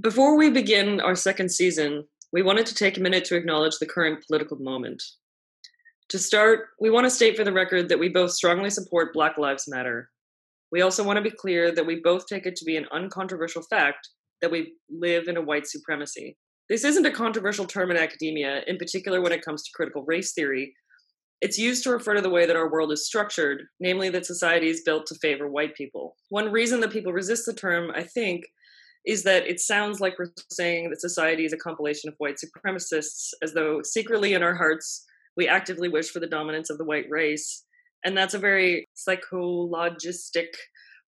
Before we begin our second season, we wanted to take a minute to acknowledge the current political moment. To start, we want to state for the record that we both strongly support Black Lives Matter. We also want to be clear that we both take it to be an uncontroversial fact that we live in a white supremacy. This isn't a controversial term in academia, in particular when it comes to critical race theory. It's used to refer to the way that our world is structured, namely that society is built to favor white people. One reason that people resist the term, I think, is that it sounds like we're saying that society is a compilation of white supremacists, as though secretly in our hearts we actively wish for the dominance of the white race. And that's a very psychologistic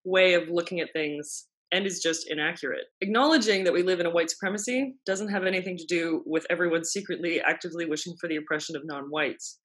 way of looking at things and is just inaccurate. Acknowledging that we live in a white supremacy doesn't have anything to do with everyone secretly actively wishing for the oppression of non whites.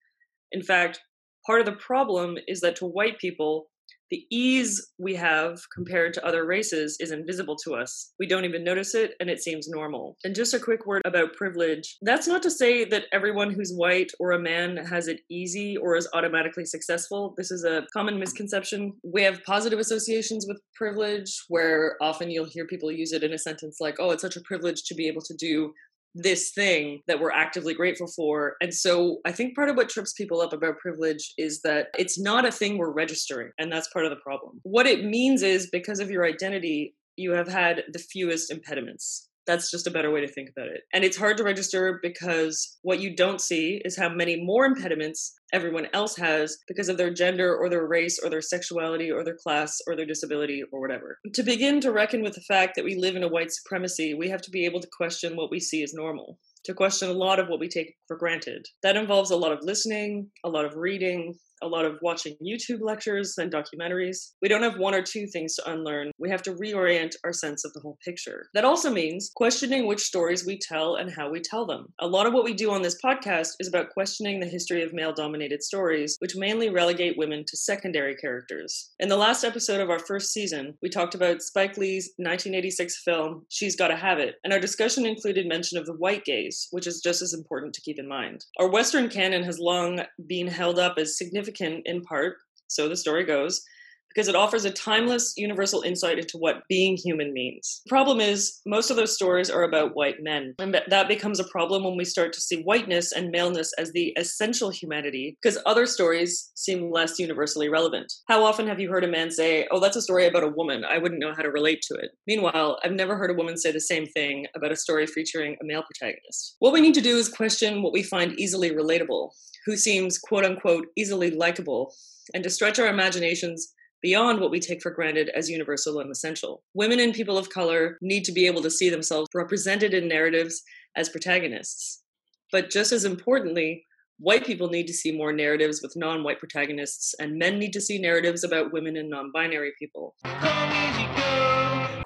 In fact, part of the problem is that to white people, the ease we have compared to other races is invisible to us. We don't even notice it, and it seems normal. And just a quick word about privilege. That's not to say that everyone who's white or a man has it easy or is automatically successful. This is a common misconception. We have positive associations with privilege, where often you'll hear people use it in a sentence like, oh, it's such a privilege to be able to do this thing that we're actively grateful for. And so I think part of what trips people up about privilege is that it's not a thing we're registering. And that's part of the problem. What it means is because of your identity, you have had the fewest impediments. That's just a better way to think about it. And it's hard to register because what you don't see is how many more impediments everyone else has because of their gender or their race or their sexuality or their class or their disability or whatever. To begin to reckon with the fact that we live in a white supremacy, we have to be able to question what we see as normal to question a lot of what we take for granted. That involves a lot of listening, a lot of reading, a lot of watching YouTube lectures and documentaries. We don't have one or two things to unlearn. We have to reorient our sense of the whole picture. That also means questioning which stories we tell and how we tell them. A lot of what we do on this podcast is about questioning the history of male dominated stories, which mainly relegate women to secondary characters. In the last episode of our first season, we talked about Spike Lee's 1986 film, She's Gotta Have It, and our discussion included mention of the white gaze, which is just as important to keep in mind. Our Western canon has long been held up as significant significant in part, so the story goes, because it offers a timeless, universal insight into what being human means. The problem is, most of those stories are about white men, and that becomes a problem when we start to see whiteness and maleness as the essential humanity, because other stories seem less universally relevant. How often have you heard a man say, Oh, that's a story about a woman, I wouldn't know how to relate to it? Meanwhile, I've never heard a woman say the same thing about a story featuring a male protagonist. What we need to do is question what we find easily relatable, who seems quote unquote easily likable, and to stretch our imaginations beyond what we take for granted as universal and essential. Women and people of color need to be able to see themselves represented in narratives as protagonists. But just as importantly, white people need to see more narratives with non white protagonists, and men need to see narratives about women and non binary people.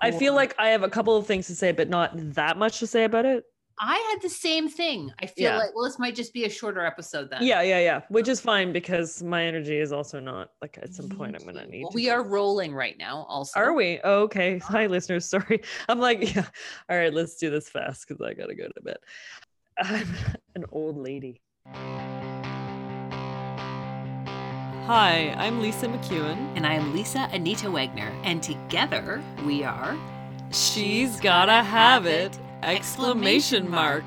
I feel like I have a couple of things to say, but not that much to say about it. I had the same thing. I feel yeah. like, well, this might just be a shorter episode then. Yeah, yeah, yeah. Which is fine because my energy is also not like at some point I'm gonna need. Well, we are rolling right now. Also, are we? Oh, okay. Hi, listeners. Sorry. I'm like, yeah. All right, let's do this fast because I gotta go to bed. I'm an old lady. Hi, I'm Lisa McEwen. And I'm Lisa Anita Wagner. And together we are. She's gotta have it exclamation mark.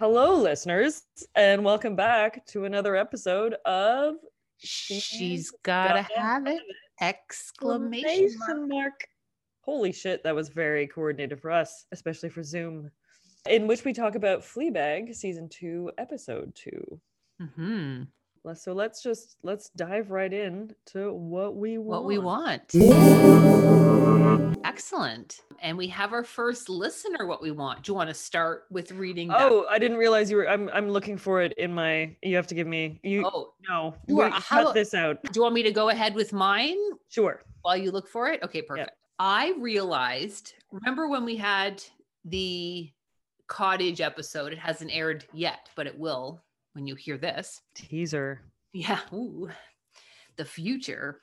Hello, listeners, and welcome back to another episode of She's, She's Gotta, gotta have, it! Exclamation mark. mark. Holy shit, that was very coordinated for us, especially for Zoom in which we talk about Fleabag season two, episode 2 mm-hmm. So let's just let's dive right in to what we want. What we want. Excellent. And we have our first listener. What we want. Do you want to start with reading? Oh, I didn't realize you were. I'm I'm looking for it in my. You have to give me. You. Oh no. You are, how, cut this out. Do you want me to go ahead with mine? Sure. While you look for it. Okay. Perfect. I realized. Remember when we had the cottage episode. It hasn't aired yet, but it will when you hear this. Teaser. Yeah. Ooh, the future.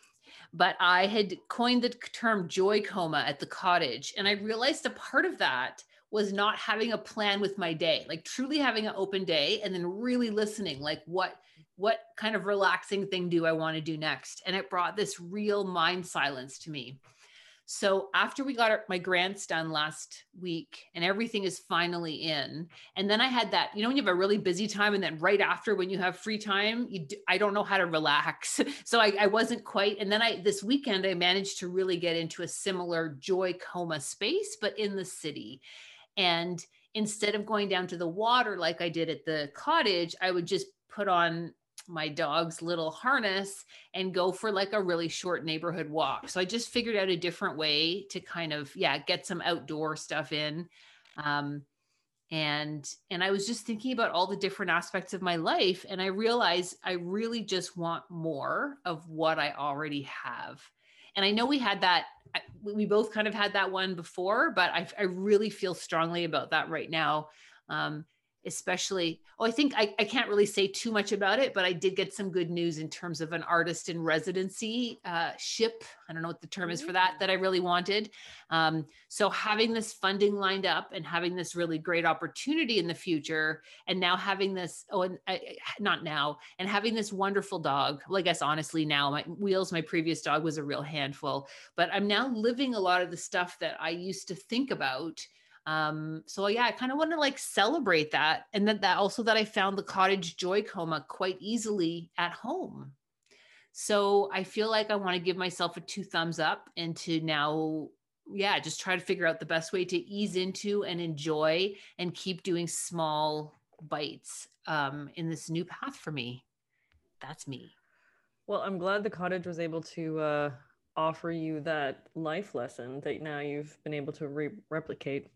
But I had coined the term joy coma at the cottage. And I realized a part of that was not having a plan with my day, like truly having an open day and then really listening, like what what kind of relaxing thing do I want to do next? And it brought this real mind silence to me. So after we got our, my grants done last week and everything is finally in, and then I had that, you know, when you have a really busy time, and then right after when you have free time, you I don't know how to relax. so I, I wasn't quite. And then I this weekend I managed to really get into a similar joy coma space, but in the city. And instead of going down to the water like I did at the cottage, I would just put on my dog's little harness and go for like a really short neighborhood walk. So I just figured out a different way to kind of yeah get some outdoor stuff in. Um, and and I was just thinking about all the different aspects of my life, and I realized I really just want more of what I already have. And I know we had that we both kind of had that one before, but I, I really feel strongly about that right now. Um, especially oh i think I, I can't really say too much about it but i did get some good news in terms of an artist in residency uh, ship. I don't know what the term is for that that i really wanted. Um, so having this funding lined up and having this really great opportunity in the future and now having this oh and I, not now and having this wonderful dog well i guess honestly now my wheels my previous dog was a real handful but i'm now living a lot of the stuff that i used to think about um so yeah i kind of want to like celebrate that and that that also that i found the cottage joy coma quite easily at home. So i feel like i want to give myself a two thumbs up and to now yeah just try to figure out the best way to ease into and enjoy and keep doing small bites um in this new path for me. That's me. Well i'm glad the cottage was able to uh offer you that life lesson that now you've been able to re- replicate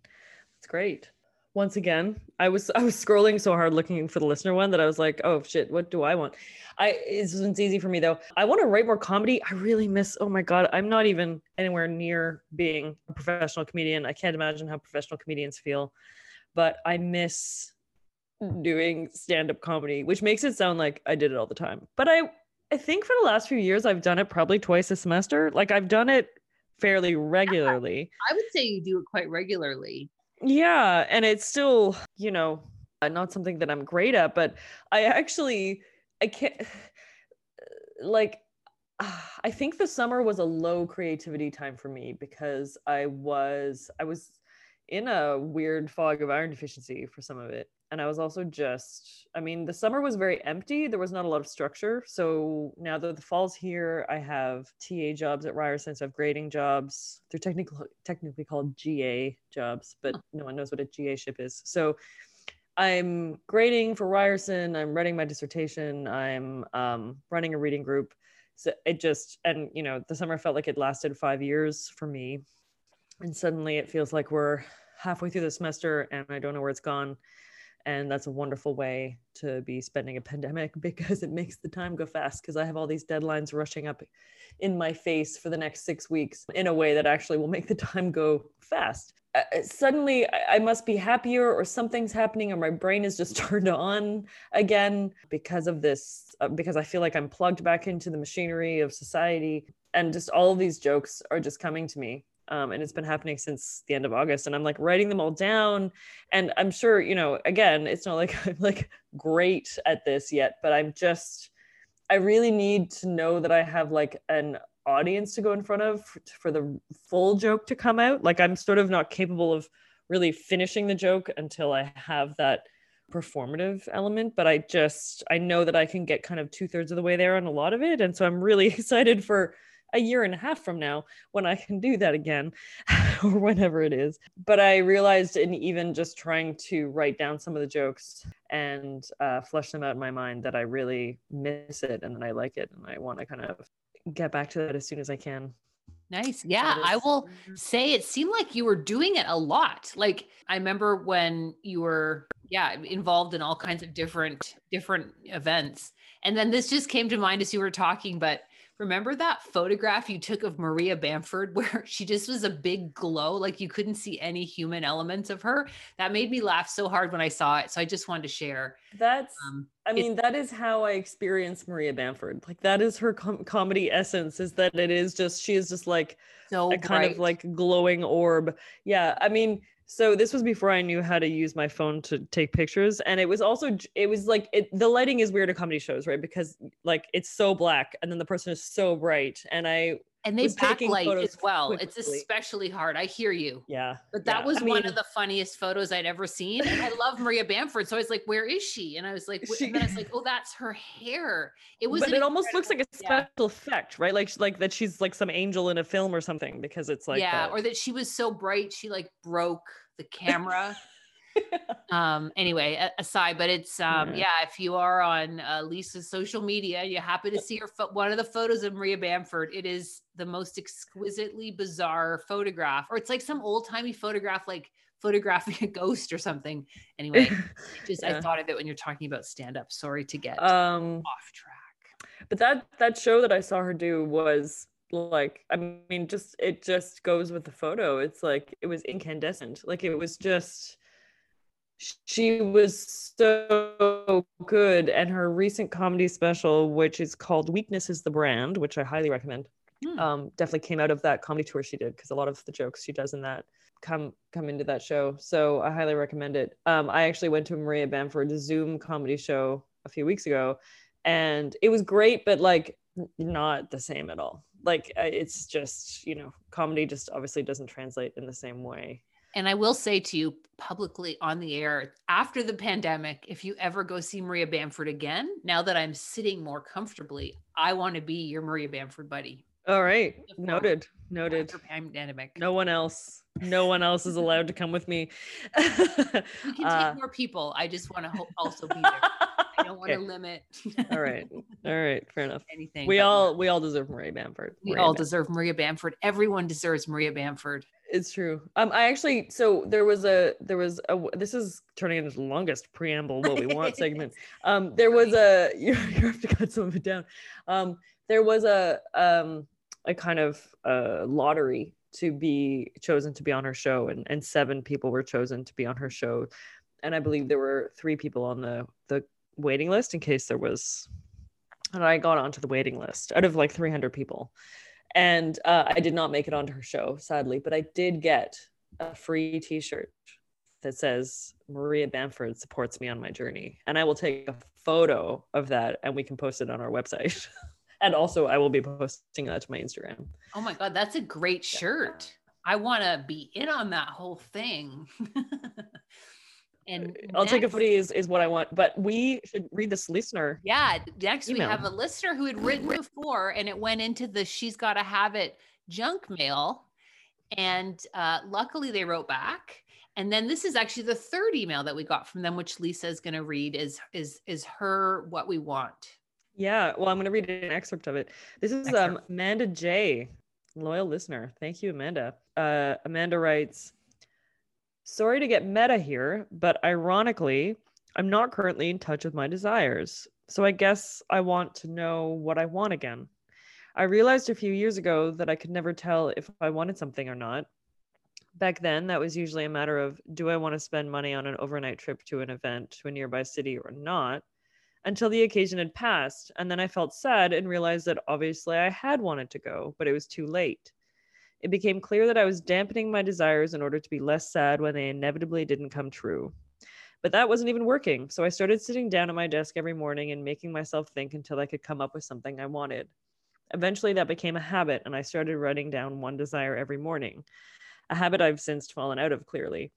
it's great. Once again, I was I was scrolling so hard looking for the listener one that I was like, oh shit, what do I want? I it not easy for me though. I want to write more comedy. I really miss. Oh my god, I'm not even anywhere near being a professional comedian. I can't imagine how professional comedians feel, but I miss doing stand-up comedy, which makes it sound like I did it all the time. But I I think for the last few years I've done it probably twice a semester. Like I've done it fairly regularly. I would say you do it quite regularly. Yeah. And it's still, you know, uh, not something that I'm great at, but I actually, I can't, like, I think the summer was a low creativity time for me because I was, I was in a weird fog of iron deficiency for some of it and I was also just, I mean, the summer was very empty. There was not a lot of structure. So now that the fall's here, I have TA jobs at Ryerson. So I have grading jobs. They're technically technically called GA jobs, but no one knows what a GA ship is. So I'm grading for Ryerson. I'm writing my dissertation. I'm um, running a reading group. So it just, and you know, the summer felt like it lasted five years for me. And suddenly it feels like we're halfway through the semester and I don't know where it's gone and that's a wonderful way to be spending a pandemic because it makes the time go fast because i have all these deadlines rushing up in my face for the next six weeks in a way that actually will make the time go fast. Uh, uh suddenly I, I must be happier or something's happening or my brain is just turned on again because of this uh, because i feel like i'm plugged back into the machinery of society. And just all of these jokes are just coming to me um, and it's been happening since the end of August. And I'm like writing them all down, and I'm sure you know. Again, it's not like I'm like great at this yet, but I'm just. I really need to know that I have like an audience to go in front of for, the full joke to come out. Like I'm sort of not capable of really finishing the joke until I have that performative element but i just i know that i can get kind of two-thirds of the way there on a lot of it and so i'm really excited for a year and a half from now when I can do that again or whenever it is. But I realized in even just trying to write down some of the jokes and uh, flesh them out in my mind that I really miss it and that I like it and I want to kind of get back to that as soon as I can. Nice. Yeah, I will mm-hmm. say it seemed like you were doing it a lot. Like I remember when you were yeah, involved in all kinds of different different events. And then this just came to mind as you were talking, but Remember that photograph you took of Maria Bamford where she just was a big glow, like you couldn't see any human elements of her? That made me laugh so hard when I saw it. So I just wanted to share. That's, um, I mean, that is how I experience Maria Bamford. Like that is her com- comedy essence is that it is just, she is just like so a kind of like glowing orb. Yeah. I mean, So this was before I knew how to use my phone to take pictures, and it was also it was like it, the lighting is weird at comedy shows, right? Because like it's so black, and then the person is so bright, and I and they backlight as well. It's especially hard. I hear you. yeah. But that yeah. was I one of the funniest photos I'd ever seen. And I love Maria Bamford. So I was like, where is she? And I was like, wh- and then I was like, oh, that's her hair. It was but it almost looks like a yeah. special effect, right? Like like that she's like some angel in a film or something because it's like yeah, that. or that she was so bright she like broke the camera. um anyway aside but it's um Yeah. yeah if you are on uh, lisa's social media you happen to see her pho- one of the photos of maria bamford it is the most exquisitely bizarre photograph or it's like some old-timey photograph like photographing a ghost or something anyway just i thought of it when you're talking about stand-up sorry to get um off track but that that show that I saw her do was like I mean just it just goes with the photo. It's like it was incandescent. Like it was just she was so good and her recent comedy special which is called Weakness is the Brand, which I highly recommend. Hmm. Um definitely came out of that comedy tour she did because a lot of the jokes she does in that come come into that show. So I highly recommend it. Um I actually went to Maria Bamford Zoom comedy show a few weeks ago and it was great but like not the same at all like it's just you know comedy just obviously doesn't translate in the same way And I will say to you publicly on the air after the pandemic, if you ever go see Maria Bamford again, now that I'm sitting more comfortably, I want to be your Maria Bamford buddy. all right noted noted pandemic. no one else no one else is allowed to come with me we can take Uh, more people. I just want to also be there. I don't want to Okay. limit. all right all right fair enough anything. we all we all deserve Maria bamford we Maria all Bam- deserve Maria Bamford. Everyone deserves Maria Bamford. It's true. Um i actually so there was a there was a this is turning into the longest preamble what we want segment. Um there was a you, you have to cut some of it down. Um there was a um a kind of uh lottery to be chosen to be on her show and and seven people were chosen to be on her show. And i believe there were three people on the the waiting list in case there was and i got onto the waiting list out of like 300 people and uh, i did not make it onto her show sadly but i did get a free t-shirt that says Maria Bamford supports me on my journey. And I will take a photo of that and we can post it on our website. and also I will be posting that to my Instagram. Oh my God, that's a great shirt. I want to be in on that whole thing. and I'll take a next- footy is, is what I want. But we should read this listener. Yeah. Next, Email. we have a listener who had written before and it went into the She's Gotta Have It junk mail. And uh, luckily they wrote back. And then this is actually the third email that we got from them, which Lisa is going to read is is is her what we want. Yeah. Well, I'm going to read an excerpt of it. This is um, Amanda J, loyal listener. Thank you, Amanda. Uh, Amanda writes, Sorry to get meta here, but ironically, I'm not currently in touch with my desires. So I guess I want to know what I want again. I realized a few years ago that I could never tell if I wanted something or not. Back then, that was usually a matter of do I want to spend money on an overnight trip to an event to a nearby city or not? Until the occasion had passed, and then I felt sad and realized that obviously I had wanted to go, but it was too late. It became clear that I was dampening my desires in order to be less sad when they inevitably didn't come true. But that wasn't even working, so I started sitting down at my desk every morning and making myself think until I could come up with something I wanted. Eventually, that became a habit, and I started writing down one desire every morning, a habit I've since fallen out of clearly.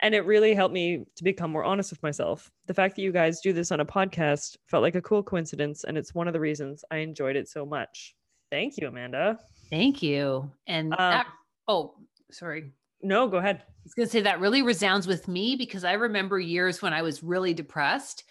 And it really helped me to become more honest with myself. The fact that you guys do this on a podcast felt like a cool coincidence, and it's one of the reasons I enjoyed it so much. Thank you, Amanda. Thank you. And Uh, that, oh, sorry. No, go ahead. I was going to say that really resounds with me because I remember years when I was really depressed.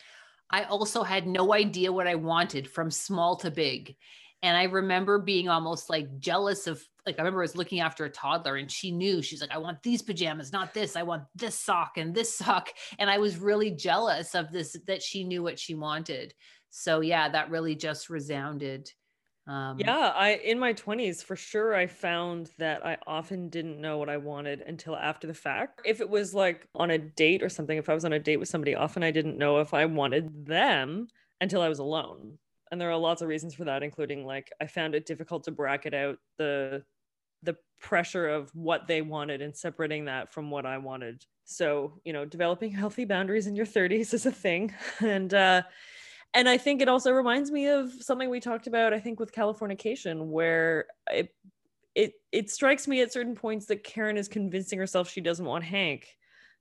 I also had no idea what I wanted from small to big. And I remember being almost like jealous of, like, I remember I was looking after a toddler and she knew, she's like, I want these pajamas, not this. I want this sock and this sock. And I was really jealous of this, that she knew what she wanted. So, yeah, that really just resounded. Um, Yeah, I in my 20s for sure I found that I often didn't know what I wanted until after the fact. If it was like on a date or something, if I was on a date with somebody, often I didn't know if I wanted them until I was alone. And there are lots of reasons for that including like I found it difficult to bracket out the the pressure of what they wanted and separating that from what I wanted. So, you know, developing healthy boundaries in your 30s is a thing. And uh and I think it also reminds me of something we talked about I think with Californication where it it it strikes me at certain points that Karen is convincing herself she doesn't want Hank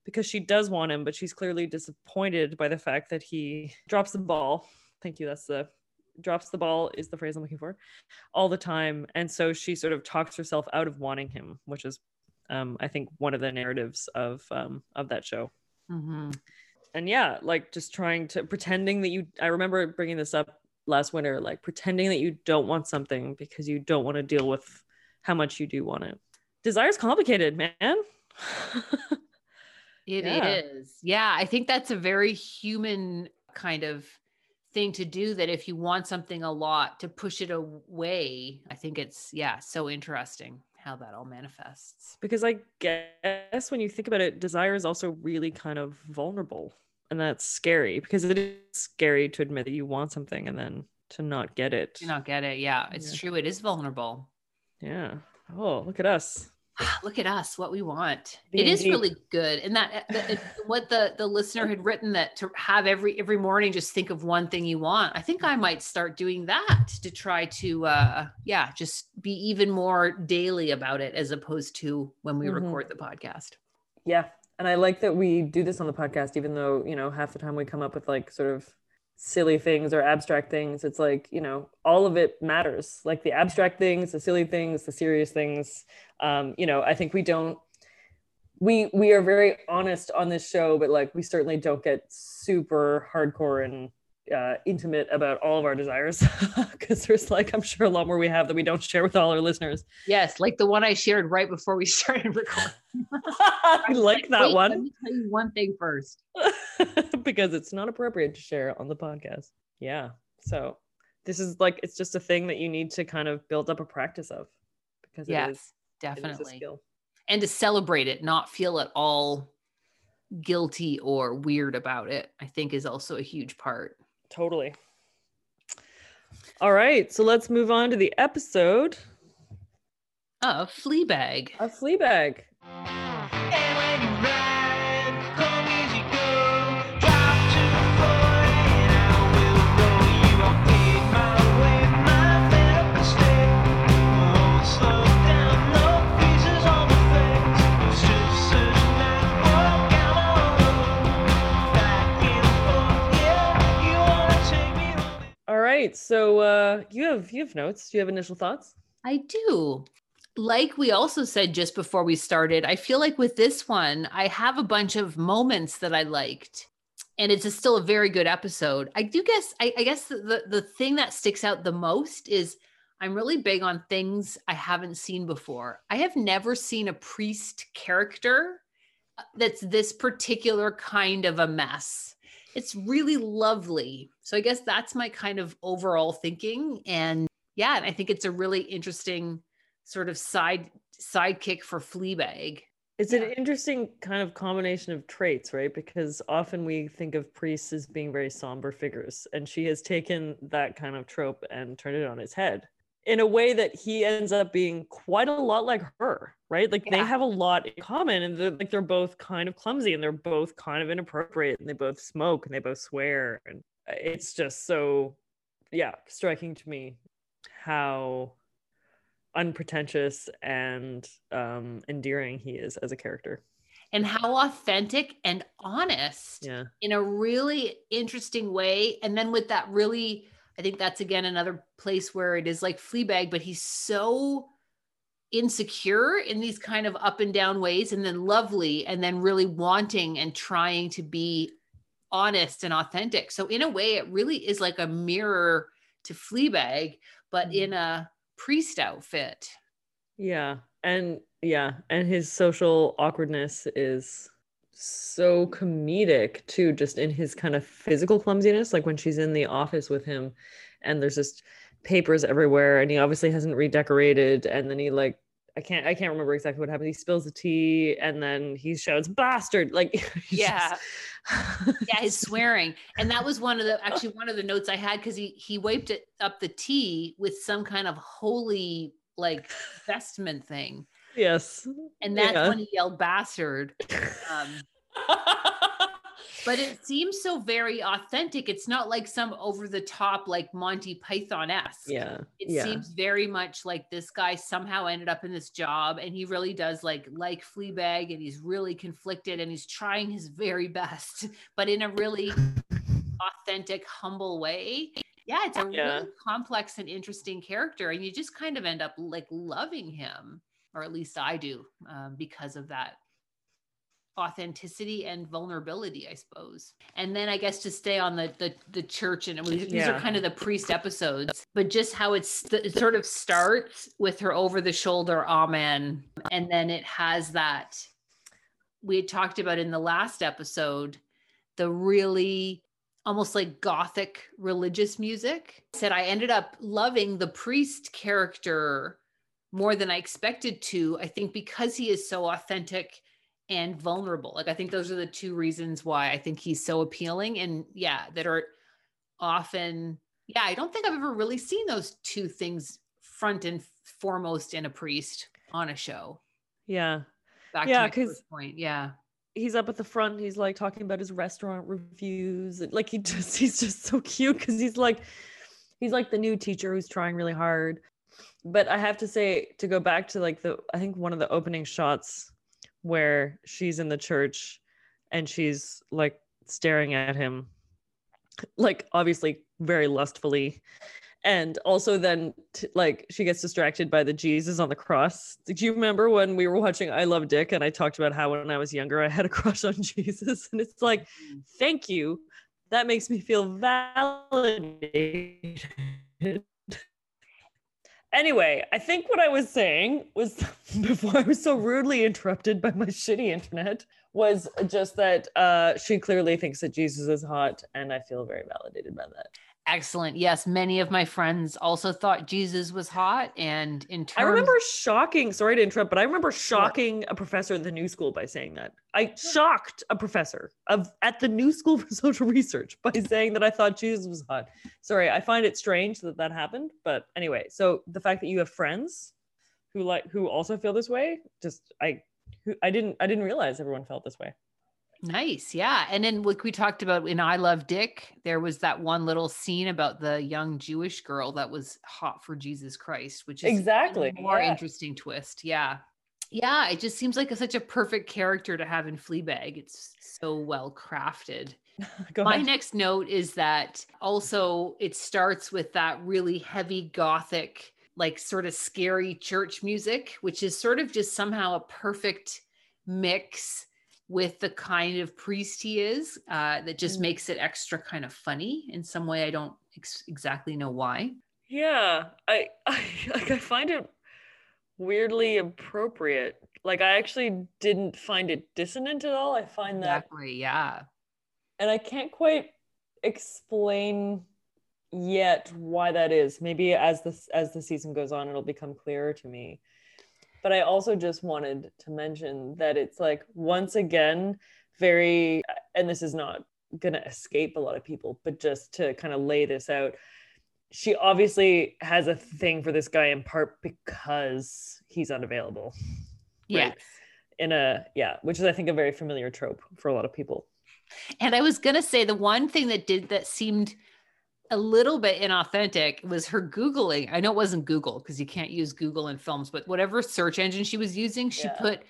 because she does want him, but she's clearly disappointed by the fact that he drops the ball. Thank you. That's the drops the ball is the phrase I'm looking for all the time. And so she sort of talks herself out of wanting him, which is, um, I think, one of the narratives of um, of that show. Mm-hmm. And yeah, like just trying to pretending that you. I remember bringing this up last winter, like pretending that you don't want something because you don't want to deal with how much you do want it. Desire's complicated, man. It yeah. is. Yeah, I think that's a very human kind of thing to do that if you want something a lot to push it away, I think it's yeah, so interesting how that all manifests. Because I guess when you think about it, desire is also really kind of vulnerable. And that's scary because it is scary to admit that you want something and then to not get it. To not get it. Yeah, it's yeah. true. It is vulnerable. Yeah. Oh, look at us. look at us what we want it is really good and that uh, what the the listener had written that to have every every morning just think of one thing you want i think i might start doing that to try to uh yeah just be even more daily about it as opposed to when we mm-hmm. record the podcast yeah and i like that we do this on the podcast even though you know half the time we come up with like sort of silly things or abstract things. It's like you know all of it matters like the abstract things the silly things the serious things. Um you know i think we don't we we are very honest on this show but like we certainly don't get super hardcore and uh, intimate about all of our desires because there's like I'm sure a lot more we have that we don't share with all our listeners. Yes, like the one I shared right before we started recording. I like that one. Let me tell you one thing first. because it's not appropriate to share on the podcast. Yeah. So this is like it's just a thing that you need to kind of build up a practice of because yes, it is definitely. And to celebrate it, not feel at all guilty or weird about it, I think is also a huge part. Totally. All right, so let's move on to the episode of Fleabag. A Fleabag. Right. So uh, you have you have notes. Do you have initial thoughts? I do. Like we also said just before we started, I feel like with this one, I have a bunch of moments that I liked, and it's a, still a very good episode. I do guess. I, I guess the, the thing that sticks out the most is I'm really big on things I haven't seen before. I have never seen a priest character uh, that's this particular kind of a mess it's really lovely. So I guess that's my kind of overall thinking. And yeah, and I think it's a really interesting sort of side sidekick for Fleabag. It's yeah. an interesting kind of combination of traits, right? Because often we think of priests as being very somber figures, and she has taken that kind of trope and turned it on its head in a way that he ends up being quite a lot like her, right? Like yeah. they have a lot in common, and they're like they're both kind of clumsy, and they're both kind of inappropriate, and they both smoke, and they both swear, and it's just so, yeah, striking to me how unpretentious and um, endearing he is as a character. And how authentic and honest yeah. in a really interesting way. And then with that really I think that's again another place where it is like Fleabag, but he's so insecure in these kind of up and down ways, and then lovely, and then really wanting and trying to be honest and authentic. So in a way, it really is like a mirror to Fleabag, but in mm-hmm. a priest outfit. Yeah. And yeah, and his social awkwardness is so comedic too just in his kind of physical clumsiness like when she's in the office with him and there's just papers everywhere and he obviously hasn't redecorated and then he like I can't I can't remember exactly what happened. He spills the tea and then he shouts bastard like yeah. yeah, his swearing. And that was one of the actually one of the notes I had cuz he he wiped it up the tea with some kind of holy like vestment thing. Yes. And that's Yeah. when he yelled bastard. Um, but it seems so very authentic. It's not like some over the top, like Monty Python esque. yeah. It yeah. seems very much like this guy somehow ended up in this job and he really does like like Fleabag and he's really conflicted and he's trying his very best, but in a really authentic, humble way. Yeah, it's a Yeah. really complex and interesting character, and you just kind of end up like loving him, or at least I do, um, because of that authenticity and vulnerability, I suppose. And then I guess to stay on the the, the church, and was, these are kind of the priest episodes, but just how it's it sort of starts with her over the shoulder amen, and then it has that we had talked about in the last episode the really almost like gothic religious music. Said I ended up loving the priest character more than I expected to. I think because he is so authentic and vulnerable. Like I think those are the two reasons why I think he's so appealing and yeah, that are often yeah, I don't think I've ever really seen those two things front and foremost in a priest on a show. Yeah. Back Yeah, to my 'cause- point. Yeah. He's up at the front. He's like talking about his restaurant reviews. and, Like he just he's just so cute because he's like he's like the new teacher who's trying really hard. But I have to say to go back to like the I think one of the opening shots where she's in the church and she's like staring at him like obviously very lustfully. And also then t- like she gets distracted by the jesus on the cross. Do you remember when we were watching i love dick and i talked about how when i was younger i had a crush on jesus? And it's like mm-hmm. thank you. That makes me feel validated anyway i think what i was saying was before i was so rudely interrupted by my shitty internet was just that uh she clearly thinks that jesus is hot and i feel very validated by that Excellent. Yes, many of my friends also thought Jesus was hot, and in terms, I remember shocking, sorry to interrupt, but I remember shocking a professor at the new school by saying that. I shocked a professor of at the new school for social research by saying that I thought Jesus was hot. Sorry, I find it strange that that happened, but anyway, so the fact that you have friends who like who also feel this way, just I who I didn't I didn't realize everyone felt this way. Nice, yeah. And then, like we talked about in I Love Dick, there was that one little scene about the young Jewish girl that was hot for Jesus Christ, which is Exactly, more yeah. interesting twist. Yeah, yeah. It just seems like a, such a perfect character to have in Fleabag. It's so well crafted. My next note is that also it starts with that really heavy gothic, like sort of scary church music, which is sort of just somehow a perfect mix with the kind of priest he is uh, that just Mm. makes it extra kind of funny in some way. I don't ex- exactly know why. Yeah, I, I like I find it weirdly appropriate. Like I actually didn't find it dissonant at all. I find that Exactly. Yeah. and I can't quite explain yet why that is. Maybe as this as the season goes on it'll become clearer to me. But I also just wanted to mention that it's like once again very and this is not going to escape a lot of people, but just to kind of lay this out she obviously has a thing for this guy in part because he's unavailable Yes. Right. in a yeah which is i think a very familiar trope for a lot of people And I was gonna say the one thing that did that seemed a little bit inauthentic was her Googling. I know it wasn't Google because you can't use Google in films, but whatever search engine she was using, she Yeah. put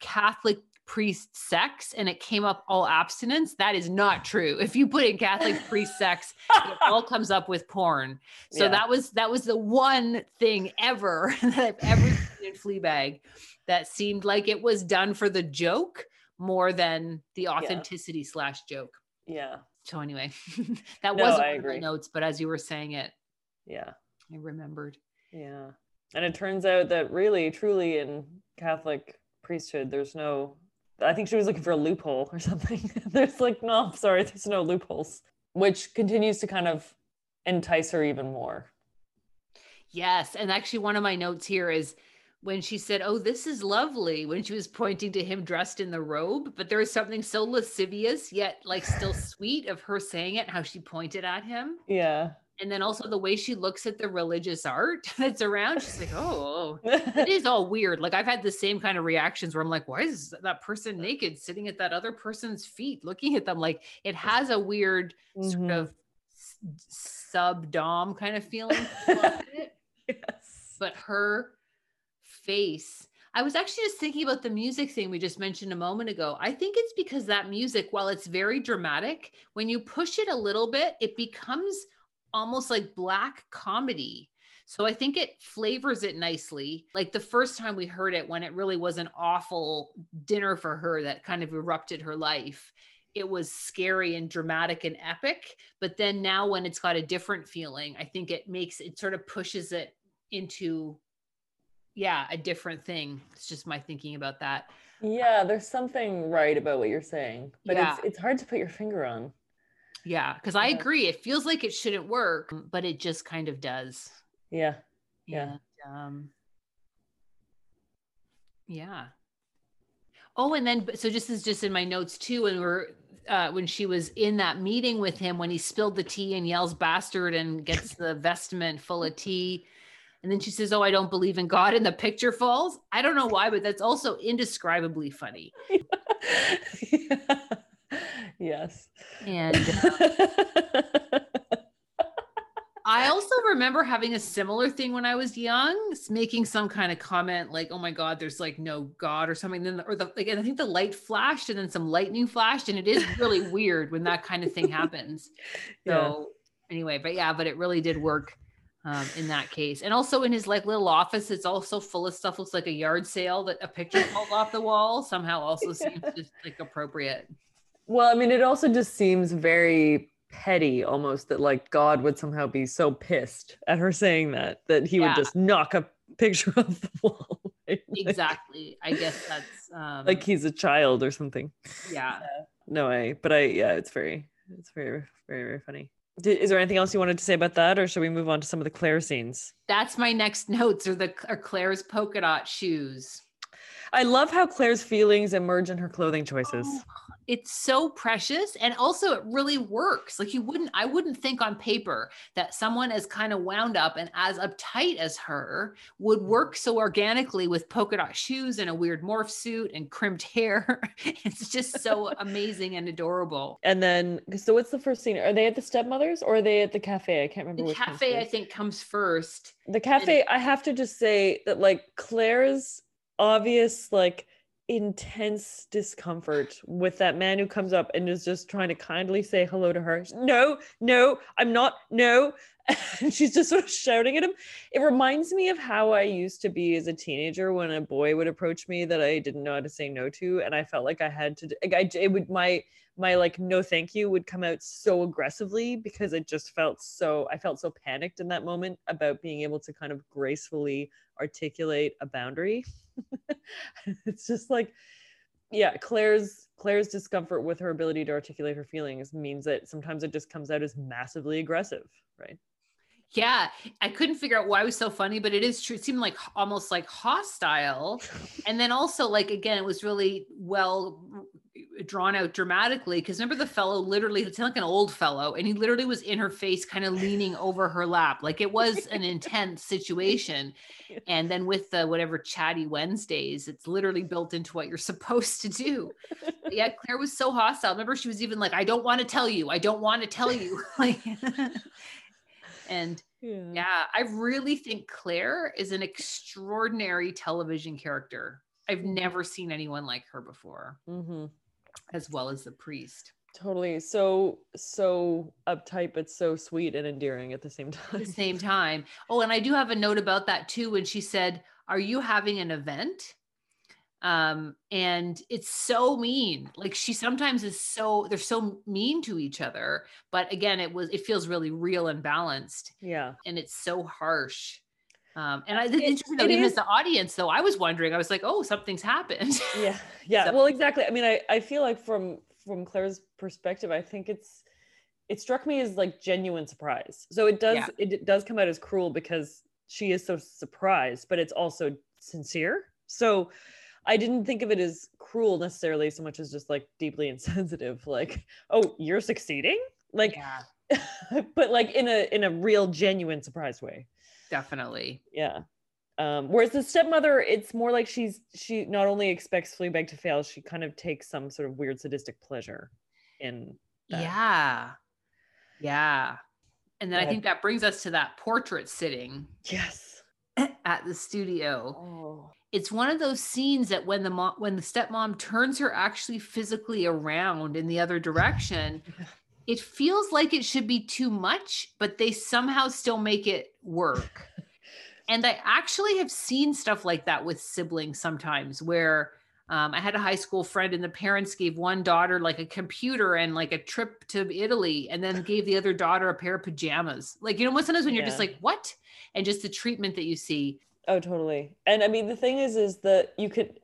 Catholic priest sex and it came up all abstinence. That is not true. If you put in Catholic priest sex, it all comes up with porn. So Yeah. that was that was the one thing ever that I've ever seen in Fleabag that seemed like it was done for the joke more than the authenticity slash joke. yeah So anyway, that No, wasn't I one of my notes, but as you were saying it, yeah. I remembered. yeah. And it turns out that really truly in catholic priesthood there's no i think she was looking for a loophole or something. There's like no I'm sorry there's no loopholes which continues to kind of entice her even more. Yes. And actually, one of my notes here is when she said, Oh, this is lovely, when she was pointing to him dressed in the robe, but there was something so lascivious, yet like still sweet of her saying it, how she pointed at him. yeah And then also the way she looks at the religious art that's around, she's like, oh, it is all weird. Like I've had the same kind of reactions where I'm like, why is that person naked sitting at that other person's feet looking at them? Like it has a weird mm-hmm. sort of sub dom kind of feeling. yes. But her face I was actually just thinking about the music thing we just mentioned a moment ago. I think it's because that music, while it's very dramatic, when you push it a little bit, it becomes almost like black comedy. So I think it flavors it nicely. Like the first time we heard it, when it really was an awful dinner for her that kind of erupted her life, it was scary and dramatic and epic. But then now, when it's got a different feeling, I think it makes it sort of pushes it into yeah, a different thing. It's just my thinking about that. Yeah, there's something right about what you're saying, but yeah. it's it's hard to put your finger on. Yeah, because I agree. It feels like it shouldn't work, but it just kind of does. Yeah. Yeah. And, um, yeah. Oh, and then so just is just in my notes too, when we're uh, when she was in that meeting with him when he spilled the tea and yells bastard and gets the vestment full of tea and then she says, Oh, I don't believe in God. And the picture falls. I don't know why, but that's also indescribably funny. yeah. Yes. And uh, I also remember having a similar thing when I was young, making some kind of comment like, "Oh my God, there's like no God" or something. Then, or the like, and I think the light flashed, and then some lightning flashed, and it is really weird when that kind of thing happens. So, yeah. anyway, but yeah, but it really did work um, in that case. And also in his like little office, it's also full of stuff. Looks like a yard sale that a picture pulled off the wall. Somehow also seems just like appropriate. Well, I mean, it also just seems very petty almost that like God would somehow be so pissed at her saying that that he yeah. would just knock a picture off the wall. Right? exactly. I guess that's um, like he's a child or something. Yeah. No way. But I yeah, it's very it's very very very funny. Did, is there anything else you wanted to say about that, or should we move on to some of the Claire scenes? That's my next notes. Are the are Claire's polka dot shoes? I love how Claire's feelings emerge in her clothing choices. Oh, It's so precious and also it really works. Like you wouldn't i wouldn't think on paper that someone as kind of wound up and as uptight as her would mm-hmm. work so organically with polka dot shoes and a weird morph suit and crimped hair. It's just so amazing and adorable. And then so what's the first scene? Are they at the stepmothers or are they at the cafe? I can't remember the which cafe i think comes first the cafe and- i have to just say that like claire's obvious like intense discomfort with that man who comes up and is just trying to kindly say hello to her. No, no, I'm not. No. And she's just sort of shouting at him. It reminds me of how I used to be as a teenager when a boy would approach me that I didn't know how to say no to, and I felt like I had to. Like I, it would my my like no thank you would come out so aggressively because it just felt so. I felt so panicked in that moment about being able to kind of gracefully articulate a boundary. it's just like yeah claire's claire's discomfort with her ability to articulate her feelings means that sometimes it just comes out as massively aggressive right yeah i couldn't figure out why it was so funny but it is true it seemed like almost like hostile. And then also like again it was really well drawn out dramatically because remember the fellow literally it's like an old fellow and he literally was in her face kind of leaning over her lap like it was an intense situation. And then with the whatever chatty wednesdays it's literally built into what you're supposed to do. But yeah claire was so hostile remember she was even like i don't want to tell you i don't want to tell you. Like and yeah. yeah i really think claire is an extraordinary television character I've mm-hmm. never seen anyone like her before. Mm-hmm as well as the priest. Totally. So so uptight but so sweet and endearing at the same time. At the same time. Oh, and I do have a note about that too when she said, "Are you having an event?" Um and it's so mean. Like she sometimes is so they're so mean to each other, but again, it was it feels really real and balanced. Yeah. And it's so harsh. Um, and I, it's interesting though, even is, as the audience, though, I was wondering, I was like, oh, something's happened. Yeah. Yeah. so, well, exactly. I mean, I, I feel like from, from Claire's perspective, I think it's, it struck me as like genuine surprise. So it does, yeah. it does come out as cruel because she is so surprised, but it's also sincere. So I didn't think of it as cruel necessarily so much as just like deeply insensitive. Like, oh, you're succeeding. Like, yeah but like in a in a real genuine surprise way. Definitely. Yeah. Um, whereas the stepmother, it's more like she's she not only expects Fleabag to fail, she kind of takes some sort of weird sadistic pleasure in that. Yeah. Yeah. And then I think that brings us to that portrait sitting Yes. at the studio. Oh. It's one of those scenes that when the mom when the stepmom turns her actually physically around in the other direction, it feels like it should be too much, but they somehow still make it work. and I actually have seen stuff like that with siblings sometimes where um, I had a high school friend and the parents gave one daughter like a computer and like a trip to Italy and then gave the other daughter a pair of pajamas. Like, you know, what sometimes when you're just like, what? And just the treatment that you see. Oh, totally. And I mean, the thing is, is that you could.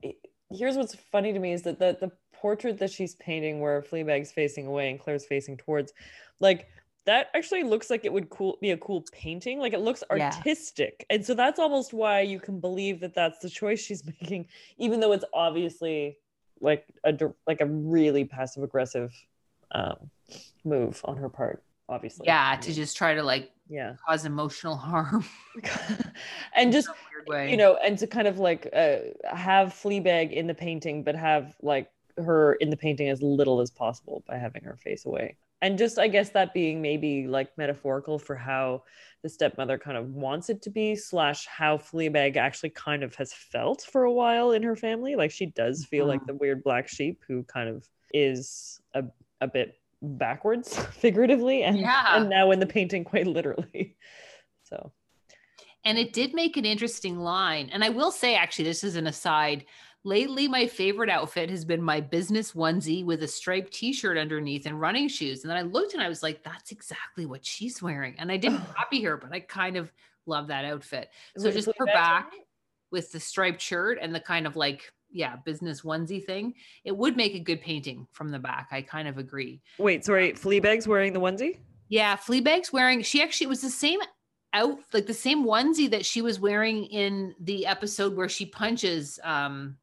Here's what's funny to me is that the the portrait that she's painting, where Fleabag's facing away and Claire's facing towards, like that actually looks like it would cool be a cool painting. Like it looks Yeah. artistic, and so that's almost why you can believe that that's the choice she's making, even though it's obviously like a like a really passive aggressive um, move on her part. Obviously, Yeah, to just try to like yeah, cause emotional harm. and just way. you know and to kind of like uh, have fleabag in the painting but have like her in the painting as little as possible by having her face away and just i guess that being maybe like metaphorical for how the stepmother kind of wants it to be slash how fleabag actually kind of has felt for a while in her family like she does feel like Mhm. the weird black sheep who kind of is a, a bit backwards figuratively and Yeah. and now in the painting quite literally so And it did make an interesting line. And I will say, actually, this is an aside. Lately, my favorite outfit has been my business onesie with a striped t shirt underneath and running shoes. And then I looked and I was like, that's exactly what she's wearing. And I didn't copy her, but I kind of love that outfit. So just her back with the striped shirt and the kind of like, yeah, business onesie thing, it would make a good painting from the back. I kind of agree. Wait, sorry, Fleabag's wearing the onesie? Yeah, Fleabag's wearing. She actually it was the same out, like the same onesie that she was wearing in the episode where she punches um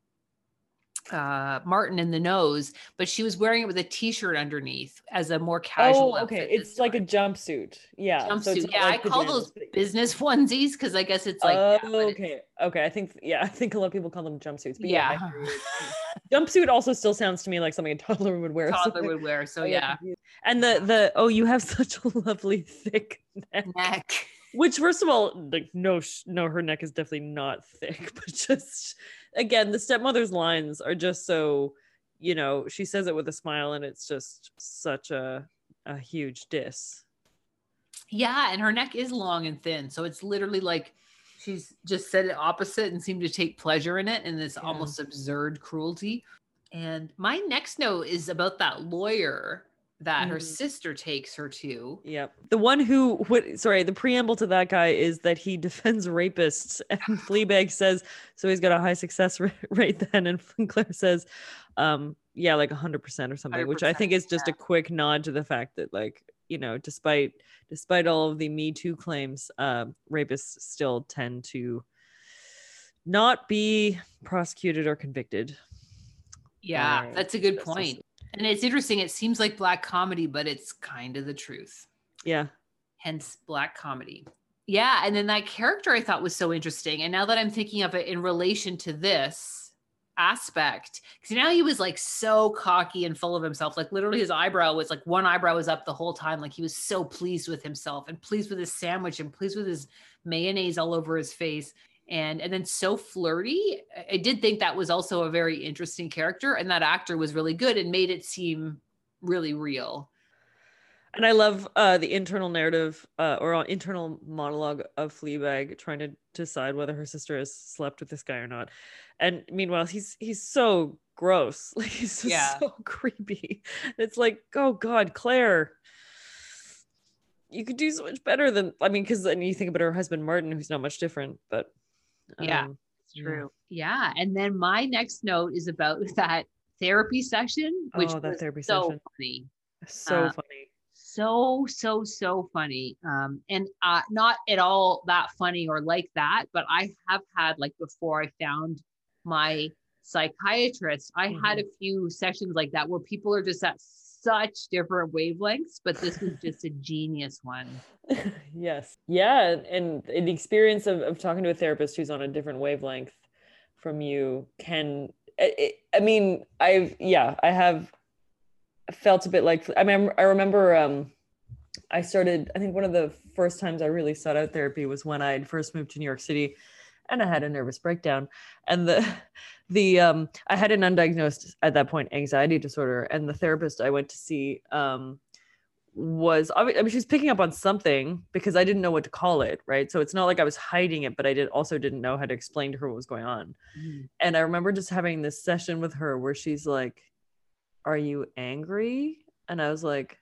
uh Martin in the nose, but she was wearing it with a t-shirt underneath as a more casual. oh, okay. It's like a jumpsuit. Yeah. so it's jumpsuit. not Yeah, like I call those business onesies because I guess it's like oh, yeah, but it's- okay. Okay. I think yeah, I think a lot of people call them jumpsuits. But Yeah. yeah. Jumpsuit also still sounds to me like something a toddler would wear. so toddler I- would wear. So yeah. And the the oh, you have such a lovely thick neck. neck. Which, first of all, like no, sh- no, her neck is definitely not thick, but just again, the stepmother's lines are just so, you know, she says it with a smile, and it's just such a a huge diss. Yeah, and her neck is long and thin. So it's literally like she's just said it opposite and seemed to take pleasure in it in this Yeah. almost absurd cruelty. And my next note is about that lawyer that her Mhm. sister takes her to. Yep. The one who, what, sorry, the preamble to that guy is that he defends rapists, and Fleabag says, so he's got a high success ra- rate then. And Claire says, um, yeah, like 100% or something, which I think is just yeah. a quick nod to the fact that, like, you know, despite despite all of the Me Too claims, uh, rapists still tend to not be prosecuted or convicted. Yeah, that's a good point. And it's interesting. It seems like black comedy, but it's kind of the truth. Yeah. hence black comedy. Yeah, and then that character I thought was so interesting. And now that I'm thinking of it in relation to this aspect, because now he was like so cocky and full of himself. Like literally his eyebrow was like one eyebrow was up the whole time. Like he was so pleased with himself and pleased with his sandwich and pleased with his mayonnaise all over his face. And and then so flirty. I- did think that was also a very interesting character. And that actor was really good and made it seem really real. And I love uh, the internal narrative uh, or uh, internal monologue of Fleabag trying to decide whether her sister has slept with this guy or not. And meanwhile, he's he's so gross. Like he's just Yeah. so creepy. It's like, oh God, Claire, you could do so much better than I mean, because then you think about her husband Martin, who's not much different, but Yeah. um, It's true. Yeah. And then my next note is about that therapy session, which Oh, was therapy so session. funny. so Uh, funny. So, so, so funny. Um, and uh, not at all that funny or like that, but I have had like before I found my psychiatrist, I had a few sessions like that where people are just at such different wavelengths, but this was just a genius one. yes. Yeah. And, and the experience of, of talking to a therapist who's on a different wavelength from you can, it, I mean, I've, yeah, I have felt a bit like, I mean, I remember, um, I started, I think one of the first times I really sought out therapy was when I had first moved to New York City and I had a nervous breakdown. And the the um I had an undiagnosed at that point anxiety disorder. And the therapist I went to see um was I mean she was picking up on something because I didn't know what to call it, right? So it's not like I was hiding it, but I did also didn't know how to explain to her what was going on. Mm. And I remember just having this session with her where she's like, Are you angry? And I was like,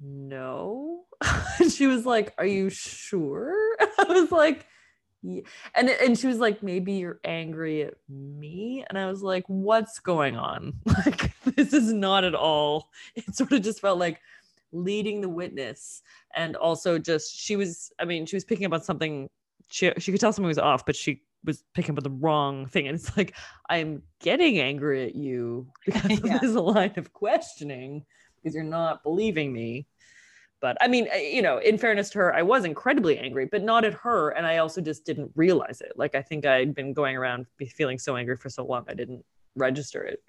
No. and she was like, Are you sure? I was like, yeah. and and she was like maybe you're angry at me and i was like what's going on like this is not at all it sort of just felt like leading the witness and also just she was i mean she was picking up on something she she could tell something was off but she was picking up on the wrong thing and it's like i'm getting angry at you because yeah. there's a line of questioning because you're not believing me but I mean, you know, in fairness to her, I was incredibly angry, but not at her. And I also just didn't realize it. Like, I think I'd been going around feeling so angry for so long, I didn't register it.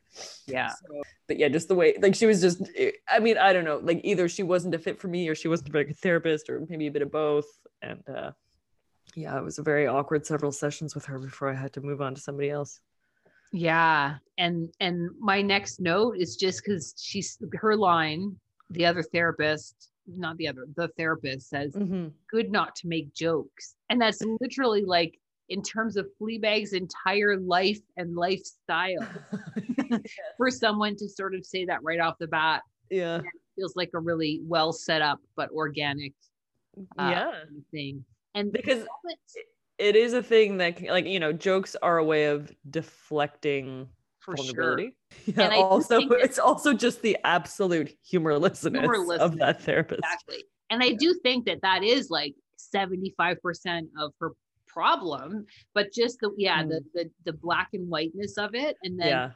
Yeah. So, but yeah, just the way, like, she was just, eh, I mean, I don't know, like, either she wasn't a fit for me or she wasn't a good therapist or maybe a bit of both. And uh, yeah, it was a very awkward several sessions with her before I had to move on to somebody else. Yeah. And, and my next note is just because she's her line, the other therapist not the other, the therapist says, mm-hmm. good not to make jokes. And that's literally like in terms of Fleabag's entire life and lifestyle for someone to sort of say that right off the bat. Yeah. Feels like a really well set up but organic uh, yeah. thing. And because it is a thing that like you know jokes are a way of deflecting for vulnerability. Sure. Yeah, also it's also just the absolute humorlessness, humorlessness of that therapist. Exactly. And I do think that that is like 75% of her problem, but just the yeah, mm. the, the the black and whiteness of it and then yeah.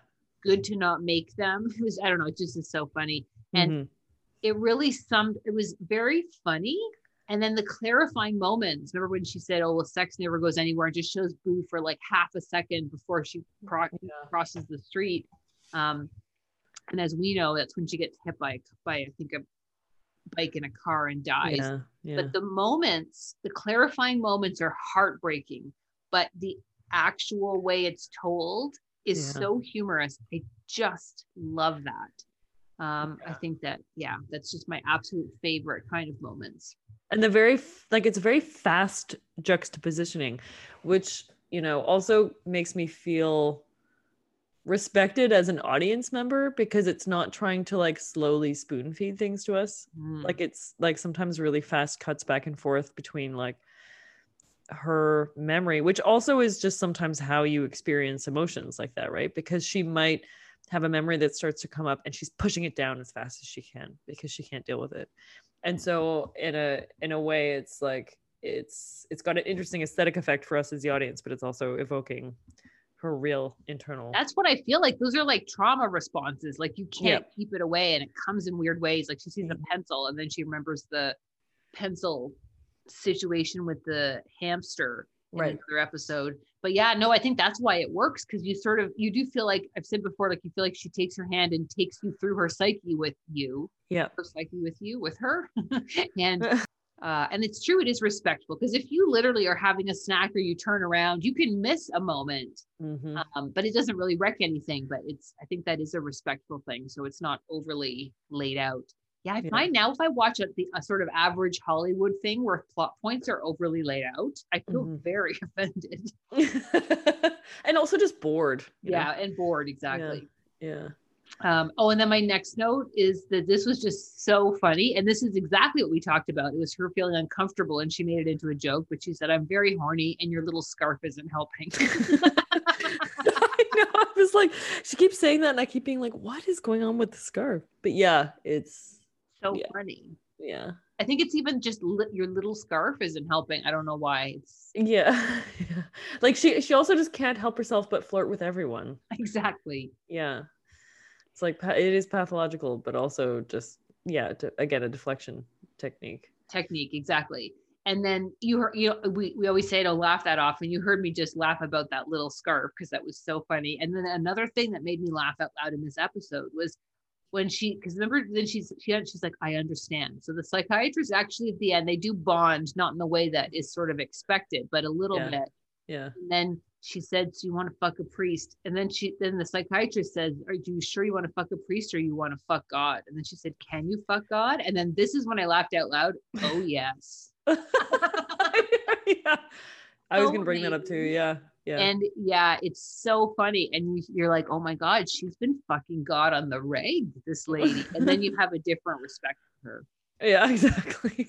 good to not make them. It was I don't know, it just is so funny. And mm-hmm. it really summed it was very funny and then the clarifying moments. Remember when she said, "Oh, well, sex never goes anywhere," and just shows Boo for like half a second before she yeah. crosses the street. Um, and as we know, that's when she gets hit by by I think a bike in a car and dies. Yeah, yeah. But the moments, the clarifying moments, are heartbreaking. But the actual way it's told is so humorous. I just love that. Um, I think that yeah, that's just my absolute favorite kind of moments and the very like it's very fast juxtapositioning which you know also makes me feel respected as an audience member because it's not trying to like slowly spoon feed things to us mm. like it's like sometimes really fast cuts back and forth between like her memory which also is just sometimes how you experience emotions like that right because she might have a memory that starts to come up and she's pushing it down as fast as she can because she can't deal with it. And so in a in a way it's like it's it's got an interesting aesthetic effect for us as the audience but it's also evoking her real internal that's what i feel like. Those are like trauma responses. Like you can't keep it away and it comes in weird ways. Like she sees a pencil and then she remembers the pencil situation with the hamster right. in another episode but yeah no i think that's why it works because you sort of you do feel like i've said before like you feel like she takes her hand and takes you through her psyche with you yeah her psyche with you with her. And uh, and it's true it is respectful because if you literally are having a snack or you turn around you can miss a moment mm-hmm. um, but it doesn't really wreck anything but it's i think that is a respectful thing so it's not overly laid out yeah, I find now if I watch a, the, a sort of average Hollywood thing where plot points are overly laid out, I feel mm-hmm. very offended. and also just bored. Yeah, know? and bored, exactly. Yeah. yeah. Um, oh, and then my next note is that this was just so funny. And this is exactly what we talked about. It was her feeling uncomfortable and she made it into a joke, but she said, I'm very horny and your little scarf isn't helping. I know. I was like, she keeps saying that, and I keep being like, what is going on with the scarf? But yeah, it's so yeah. funny. Yeah. I think it's even just li- your little scarf isn't helping. I don't know why. It's yeah. Like she she also just can't help herself but flirt with everyone. Exactly. Yeah. It's like it is pathological, but also just yeah, to, again a deflection technique. Technique, exactly. And then you heard, you know, we, we always say don't laugh that off. And You heard me just laugh about that little scarf because that was so funny. And then another thing that made me laugh out loud in this episode was when she, because remember, then she's she, she's like, I understand. So the psychiatrist actually at the end they do bond, not in the way that is sort of expected, but a little Yeah. bit. Yeah. And then she said, "So you want to fuck a priest?" And then she, then the psychiatrist said, "Are you sure you want to fuck a priest or you want to fuck God?" And then she said, "Can you fuck God?" And then this is when I laughed out loud. Oh yes. yeah. I was gonna bring that up too. Yeah. Yeah. And yeah, it's so funny. And you, you're like, oh my God, she's been fucking God on the reg, this lady. And then you have a different respect for her. yeah, exactly.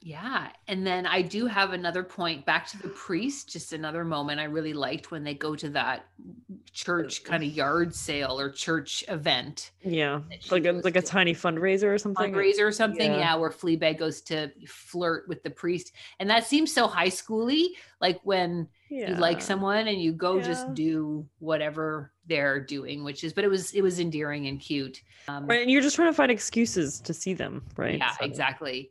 Yeah. And then I do have another point back to the priest, just another moment I really liked when they go to that church kind of yard sale or church event. Yeah. Like a like a tiny fundraiser or something. fundraiser or something. Yeah. Yeah. where Fleabag goes to flirt with the priest. And that seems so high schooly, like when Yeah. you like someone and you go Yeah. just do whatever they're doing, which is but it was it was endearing and cute. Um, Right. And you're just trying to find excuses to see them, right? yeah, So- exactly.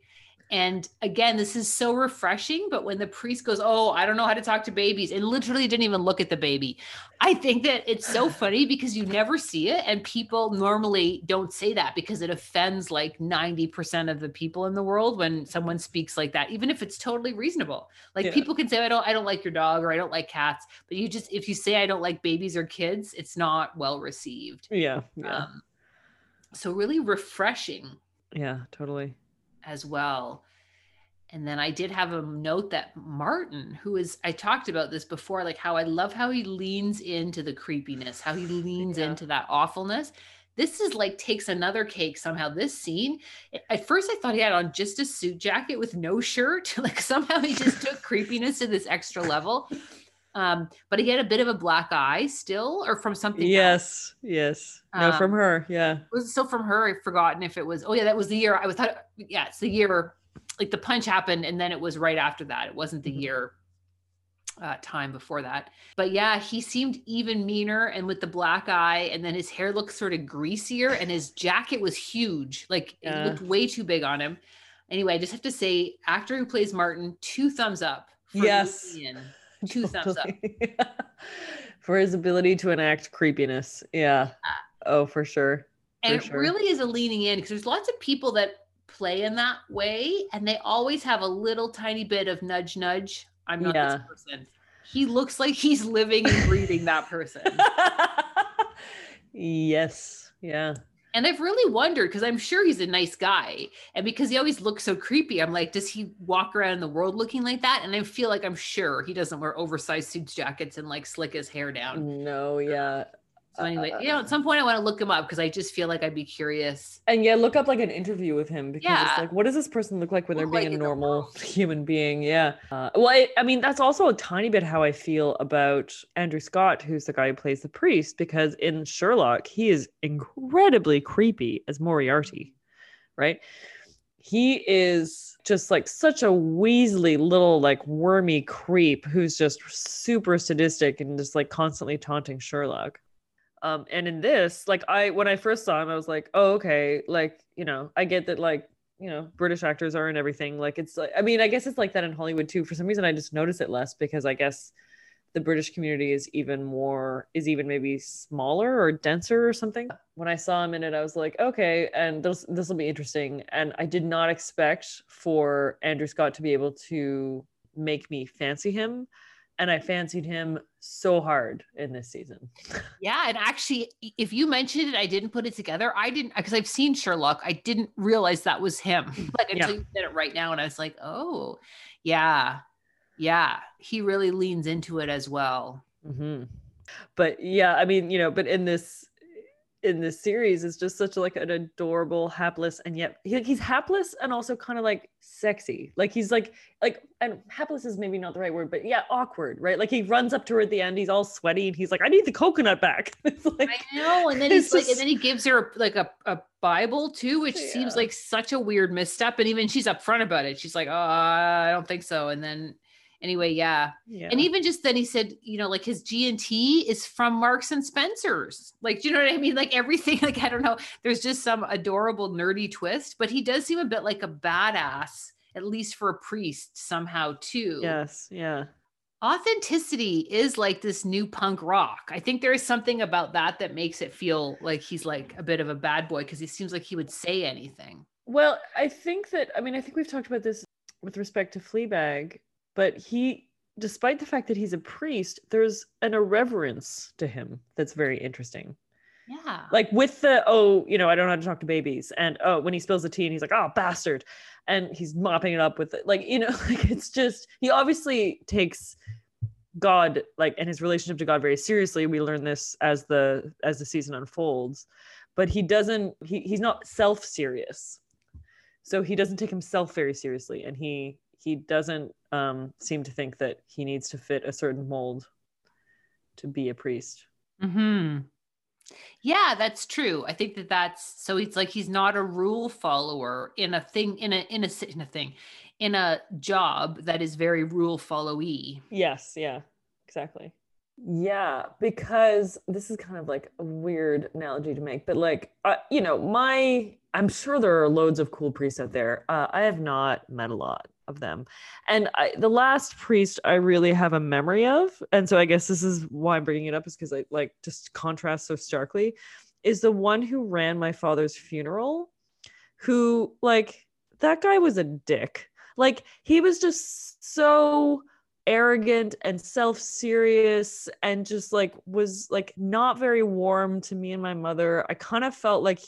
And again, this is so refreshing. But when the priest goes, Oh, I don't know how to talk to babies, and literally didn't even look at the baby, I think that it's so funny because you never see it. And people normally don't say that because it offends like 90% of the people in the world when someone speaks like that, even if it's totally reasonable. Like Yeah. people can say, I don't, I don't like your dog or I don't like cats. But you just if you say I don't like babies or kids, it's not well received. Yeah. Yeah. Um, so really refreshing yeah, totally. As well. And then I did have a note that Martin, who is, I talked about this before, like how I love how he leans into the creepiness, how he leans Yeah. into that awfulness. This is like takes another cake somehow. This scene, at first I thought he had on just a suit jacket with no shirt. Like somehow he just took creepiness to this extra level. Um, but he had a bit of a black eye still, or from something. else. Yes. Yes. No, from Um, her. Yeah. was it still from her. I've forgotten if it was. Oh yeah, that was the year I was. Thought, yeah, it's the year. Like the punch happened, and then it was right after that. It wasn't the Mhm. year uh, time before that. But yeah, he seemed even meaner, and with the black eye, and then his hair looked sort of greasier, and his jacket was huge. Like Yeah. it looked way too big on him. Anyway, I just have to say, actor who plays Martin, two thumbs up. for Yes. leaning Two thumbs up. For his ability to enact creepiness. Yeah. Uh, oh, for sure. and it sure. really is a leaning in because there's lots of people that play in that way and they always have a little tiny bit of nudge nudge i'm not Yeah. this person he looks like he's living and breathing that person yes. Yeah. And i've really wondered because i'm sure he's a nice guy and because he always looks so creepy i'm like does he walk around in the world looking like that? And i feel like i'm sure he doesn't wear oversized suits jackets and like slick his hair down. No, yeah. So anyway Uh, you know at some point i want to look him up because i just feel like i'd be curious And yeah, look up like an interview with him because Yeah. it's like, what does this person look like when they're being like a the normal human being? Yeah. Uh, well, I, I mean, that's also a tiny bit how I feel about Andrew Scott, who's the guy who plays the priest, because in Sherlock, he is incredibly creepy as Moriarty, right? He is just like such a weaselly little like wormy creep who's just super sadistic and just like constantly taunting Sherlock. Um, and in this, like I when I first saw him, I was like, oh, okay, like, you know, I get that like, you know, British actors are and everything. Like it's like I mean, I guess it's like that in Hollywood too. For some reason I just notice it less because I guess the British community is even more is even maybe smaller or denser or something. When I saw him in it, I was like, okay, and this this will be interesting. And I did not expect for Andrew Scott to be able to make me fancy him. And I fancied him so hard in this season. Yeah, and actually, if you mentioned it, I didn't put it together. I didn't because I've seen Sherlock. I didn't realize that was him. Like until Yeah. you said it right now, and I was like, oh, yeah, yeah. He really leans into it as well. Mm-hmm. But yeah, I mean, you know, but in this in this series is just such like an adorable, hapless, and yet he, he's hapless and also kind of like sexy. Like he's like like and hapless is maybe not the right word, but yeah, awkward, right? Like he runs up to her at the end, he's all sweaty, and he's like, "I need the coconut back." It's like I know, and then he's like, just- and then he gives her like a, a Bible too, which seems like such a weird misstep. And even she's upfront about it. She's like, "Oh, I don't think so." And then anyway, yeah. Yeah. And even just then he said, you know, like his G and T is from Marks and Spencer's. Like, do you know what I mean? Like everything, like I don't know. There's just some adorable nerdy twist, but he does seem a bit like a badass, at least for a priest somehow too. yes. Yeah. Authenticity is like this new punk rock. I think there is something about that that makes it feel like he's like a bit of a bad boy because he seems like he would say anything. Well, I think that I mean I think we've talked about this with respect to Fleabag, but he despite the fact that he's a priest, there's an irreverence to him that's very interesting. Yeah. Like with the oh, you know, I don't know how to talk to babies, and oh, when he spills the tea and he's like, oh, bastard, and he's mopping it up with it, like you know, like it's just he obviously takes God like and his relationship to God very seriously. We learn this as the as the season unfolds, but he doesn't. He he's not self serious, so he doesn't take himself very seriously, and he he doesn't um, seem to think that he needs to fit a certain mold to be a priest. Hmm. Yeah, that's true. I think that that's so. It's like he's not a rule follower in a thing in a in a in a thing in a job that is very rule followy. Yes, yeah, exactly. Yeah, because this is kind of like a weird analogy to make, but like, uh, you know, my, I'm sure there are loads of cool priests out there. Uh, I have not met a lot of them. And I, the last priest I really have a memory of, and so I guess this is why I'm bringing it up, is because I like just contrast so starkly, is the one who ran my father's funeral, who, like, that guy was a dick. Like, he was just so arrogant and self-serious and just like was like not very warm to me and my mother. I kind of felt like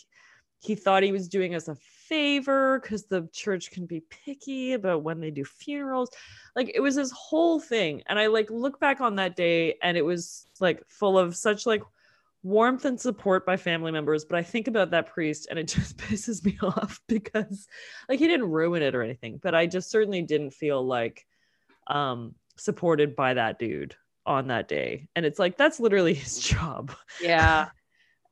he thought he was doing us a favor because the church can be picky about when they do funerals. Like it was this whole thing. And I like look back on that day and it was like full of such like warmth and support by family members. But I think about that priest and it just pisses me off because like he didn't ruin it or anything, but I just certainly didn't feel like um supported by that dude on that day. And it's like that's literally his job. Yeah.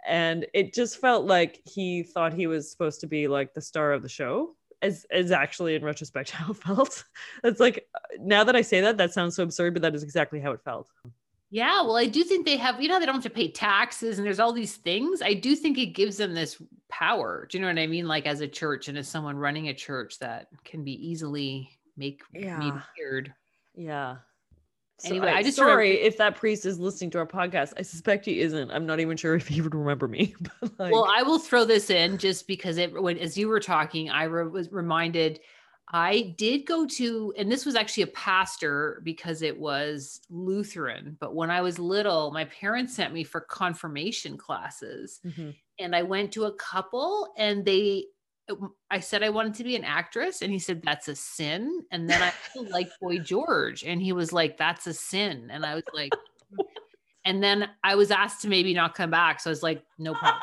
And it just felt like he thought he was supposed to be like the star of the show. As, is actually in retrospect how it felt. It's like now that I say that, that sounds so absurd, but that is exactly how it felt. Yeah, well, I do think they have, you know, they don't have to pay taxes and there's all these things. I do think it gives them this power. Do you know what I mean? Like as a church and as someone running a church that can be easily make me weird. Yeah. So Anyway, I, I just sorry remember- if that priest is listening to our podcast. I suspect he isn't. I'm not even sure if he would remember me. But like, well, I will throw this in just because it when as you were talking, I re- was reminded I did go to, and this was actually a pastor because it was Lutheran. But when I was little, my parents sent me for confirmation classes, Mhm. and I went to a couple, and they, I said I wanted to be an actress, and he said that's a sin. And then I like Boy George, and he was like, that's a sin, and I was like. And then I was asked to maybe not come back. So I was like, no problem.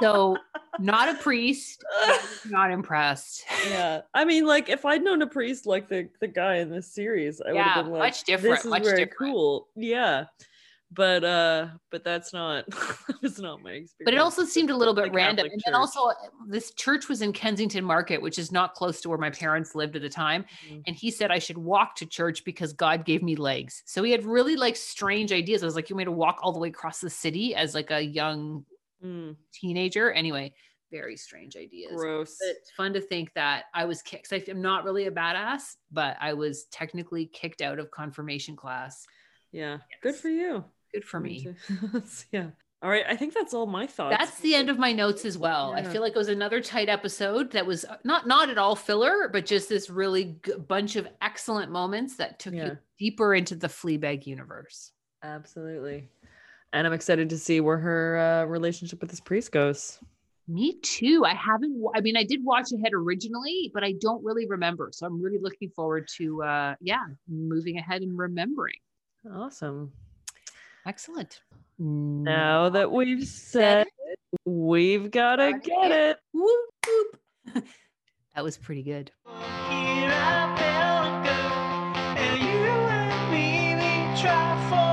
So not a priest, not impressed. yeah. I mean, like if I'd known a priest like the the guy in this series, I would have been like, much different, This is much very different." cool. Yeah. But uh, but that's not that was not my experience. But it also seemed a little bit random. And then also, this church was in Kensington Market, which is not close to where my parents lived at the time. Mhm. And he said I should walk to church because God gave me legs. So he had really like strange ideas. I was like, you me to walk all the way across the city as like a young Mm, teenager? Anyway, very strange ideas. gross. But it's fun to think that I was kicked. I'm not really a badass, but I was technically kicked out of confirmation class. Yeah. Good for you. Good for me. yeah. All right. I think that's all my thoughts. That's the end of my notes as well. I feel like it was another tight episode that was uh, not not at all filler, but just this really g- bunch of excellent moments that took Yeah. you deeper into the Fleabag universe. Absolutely. And I'm excited to see where her uh, relationship with this priest goes. Me too. I haven't. I mean, I did watch ahead originally, but I don't really remember. So I'm really looking forward to, uh, yeah, moving ahead and remembering. Awesome. Excellent. Now that we've said it, we've got to get it. Whoop, whoop. that was pretty good. Here I felt good, and you and me, we try for